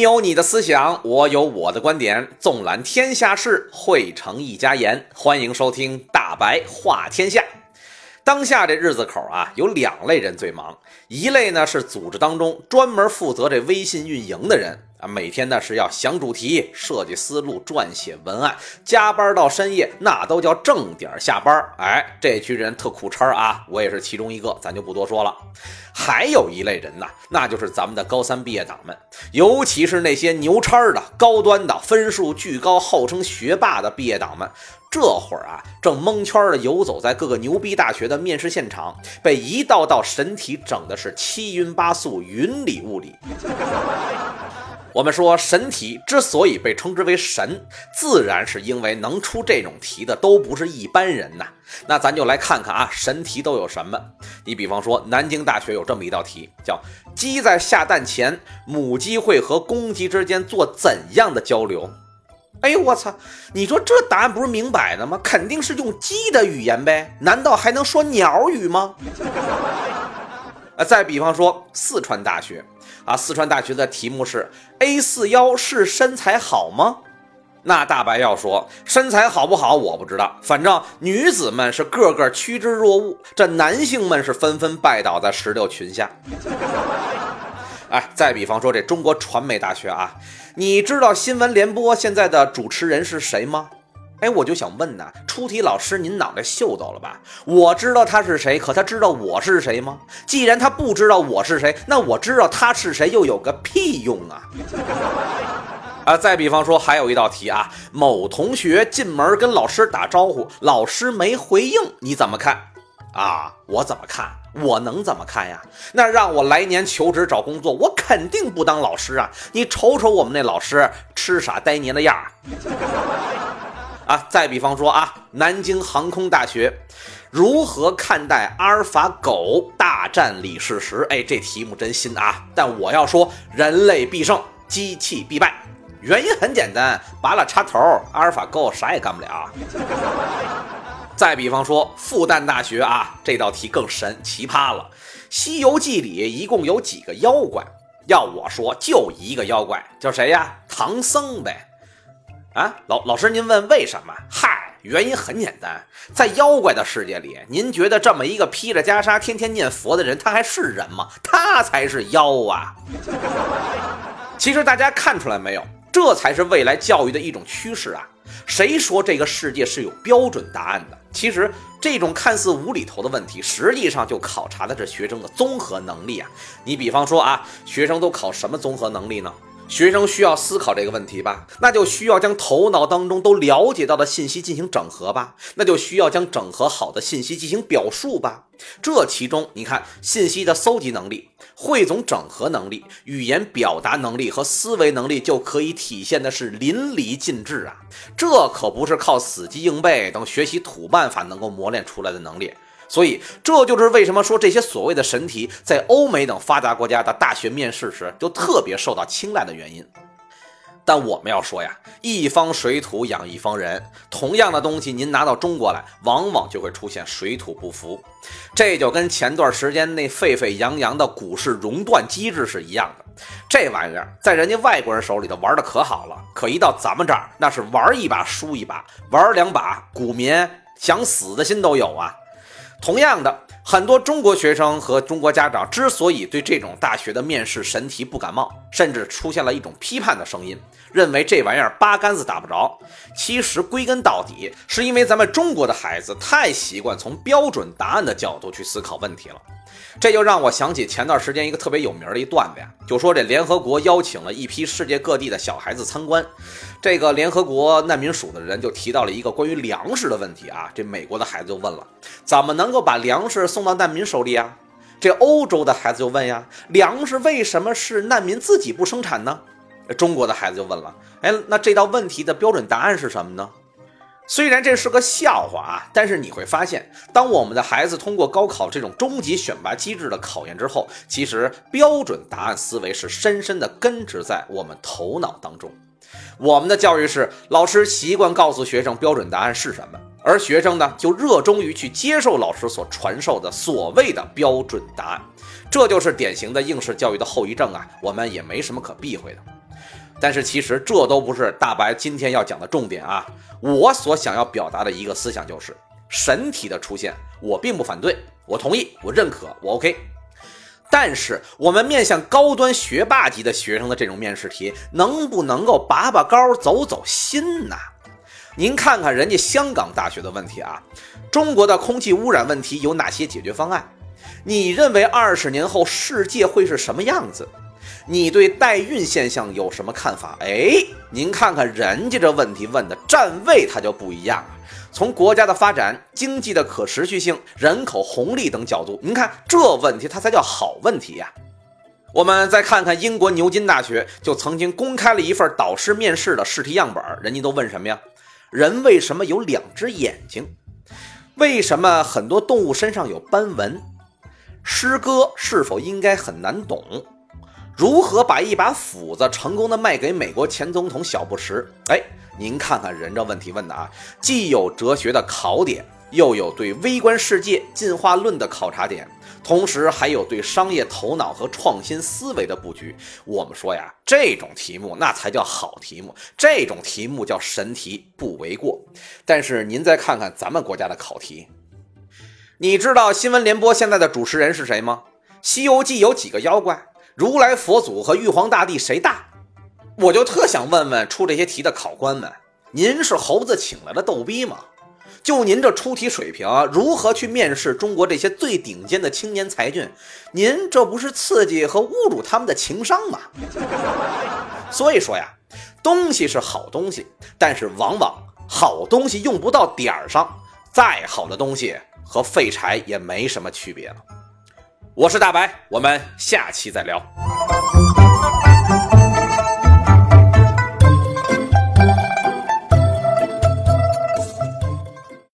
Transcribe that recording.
你有你的思想，我有我的观点，纵览天下事，汇成一家言。欢迎收听大白话天下。当下这日子口啊，有两类人最忙，一类呢是组织当中专门负责这微信运营的人啊，每天呢是要想主题、设计思路、撰写文案，加班到深夜，那都叫正点下班。哎，这群人特苦差啊，我也是其中一个，咱就不多说了。还有一类人呢，那就是咱们的高三毕业党们，尤其是那些牛叉的、高端的、分数巨高、号称学霸的毕业党们。这会儿啊，正蒙圈的游走在各个牛逼大学的面试现场，被一道道神题整的是七晕八素、云里雾里。我们说神题之所以被称之为神，自然是因为能出这种题的都不是一般人呐。那咱就来看看啊，神题都有什么？你比方说，南京大学有这么一道题，叫鸡在下蛋前，母鸡会和公鸡之间做怎样的交流？哎呦我操！你说这答案不是明摆的吗？肯定是用鸡的语言呗，难道还能说鸟语吗？啊，再比方说四川大学啊，四川大学的题目是 A 四腰是身材好吗？那大白要说身材好不好我不知道，反正女子们是个个趋之若鹜，这男性们是纷纷拜倒在石榴裙下。哎，再比方说这中国传媒大学啊，你知道新闻联播现在的主持人是谁吗？哎，我就想问呐，出题老师您脑袋秀逗了吧？我知道他是谁，可他知道我是谁吗？既然他不知道我是谁，那我知道他是谁又有个屁用啊！啊，再比方说还有一道题啊，某同学进门跟老师打招呼，老师没回应，你怎么看？啊，我怎么看？我能怎么看呀？那让我来年求职找工作，我肯定不当老师啊！你瞅瞅我们那老师，痴傻呆黏的样儿。啊，再比方说啊，南京航空大学如何看待阿尔法狗大战李世石？哎，这题目真新啊！但我要说，人类必胜，机器必败。原因很简单，拔了插头，阿尔法狗啥也干不了。再比方说，复旦大学啊，这道题更神奇葩了。《西游记》里一共有几个妖怪？要我说，就一个妖怪，叫谁呀？唐僧呗。啊，老老师，您问为什么？嗨，原因很简单，在妖怪的世界里，您觉得这么一个披着袈裟、天天念佛的人，他还是人吗？他才是妖啊！其实大家看出来没有？这才是未来教育的一种趋势啊！谁说这个世界是有标准答案的？其实这种看似无厘头的问题，实际上就考察的是学生的综合能力啊！你比方说啊，学生都考什么综合能力呢？学生需要思考这个问题吧，那就需要将头脑当中都了解到的信息进行整合吧，那就需要将整合好的信息进行表述吧。这其中，你看信息的搜集能力、汇总整合能力、语言表达能力和思维能力，就可以体现的是淋漓尽致啊！这可不是靠死记硬背等学习土办法能够磨练出来的能力。所以，这就是为什么说这些所谓的神题在欧美等发达国家的大学面试时就特别受到青睐的原因。但我们要说呀，一方水土养一方人，同样的东西您拿到中国来，往往就会出现水土不服。这就跟前段时间那沸沸扬扬的股市熔断机制是一样的。这玩意儿在人家外国人手里头玩的可好了，可一到咱们这儿，那是玩一把输一把，玩两把，股民想死的心都有啊。同样的，很多中国学生和中国家长之所以对这种大学的面试神题不感冒，甚至出现了一种批判的声音，认为这玩意儿八竿子打不着。其实归根到底，是因为咱们中国的孩子太习惯从标准答案的角度去思考问题了。这就让我想起前段时间一个特别有名的一段子呀，就说这联合国邀请了一批世界各地的小孩子参观，这个联合国难民署的人就提到了一个关于粮食的问题啊，这美国的孩子就问了，怎么能够把粮食送到难民手里啊？这欧洲的孩子就问呀，粮食为什么是难民自己不生产呢？中国的孩子就问了，哎，那这道问题的标准答案是什么呢？虽然这是个笑话啊，但是你会发现，当我们的孩子通过高考这种终极选拔机制的考验之后，其实标准答案思维是深深的根植在我们头脑当中。我们的教育是，老师习惯告诉学生标准答案是什么，而学生呢就热衷于去接受老师所传授的所谓的标准答案，这就是典型的应试教育的后遗症啊，我们也没什么可避讳的。但是其实这都不是大白今天要讲的重点啊！我所想要表达的一个思想就是，神题的出现，我并不反对，我同意，我认可，我 OK。但是我们面向高端学霸级的学生的这种面试题，能不能够拔拔高、走走心呢？您看看人家香港大学的问题啊，中国的空气污染问题有哪些解决方案？你认为二十年后世界会是什么样子？你对代孕现象有什么看法？哎，您看看人家这问题问的站位，它就不一样了。从国家的发展、经济的可持续性、人口红利等角度，您看这问题它才叫好问题呀。我们再看看英国牛津大学，就曾经公开了一份导师面试的试题样本，人家都问什么呀？人为什么有两只眼睛？为什么很多动物身上有斑纹？诗歌是否应该很难懂？如何把一把斧子成功的卖给美国前总统小布什？哎，您看看人这问题问的啊，既有哲学的考点，又有对微观世界进化论的考察点。同时还有对商业头脑和创新思维的布局。我们说呀，这种题目那才叫好题目，这种题目叫神题，不为过。但是您再看看咱们国家的考题，你知道新闻联播现在的主持人是谁吗？《西游记》有几个妖怪？如来佛祖和玉皇大帝谁大？我就特想问问出这些题的考官们，您是猴子请来的逗逼吗？就您这出题水平，如何去面试中国这些最顶尖的青年才俊？您这不是刺激和侮辱他们的情商吗？所以说呀，东西是好东西，但是往往好东西用不到点儿上，再好的东西和废柴也没什么区别了。我是大白，我们下期再聊。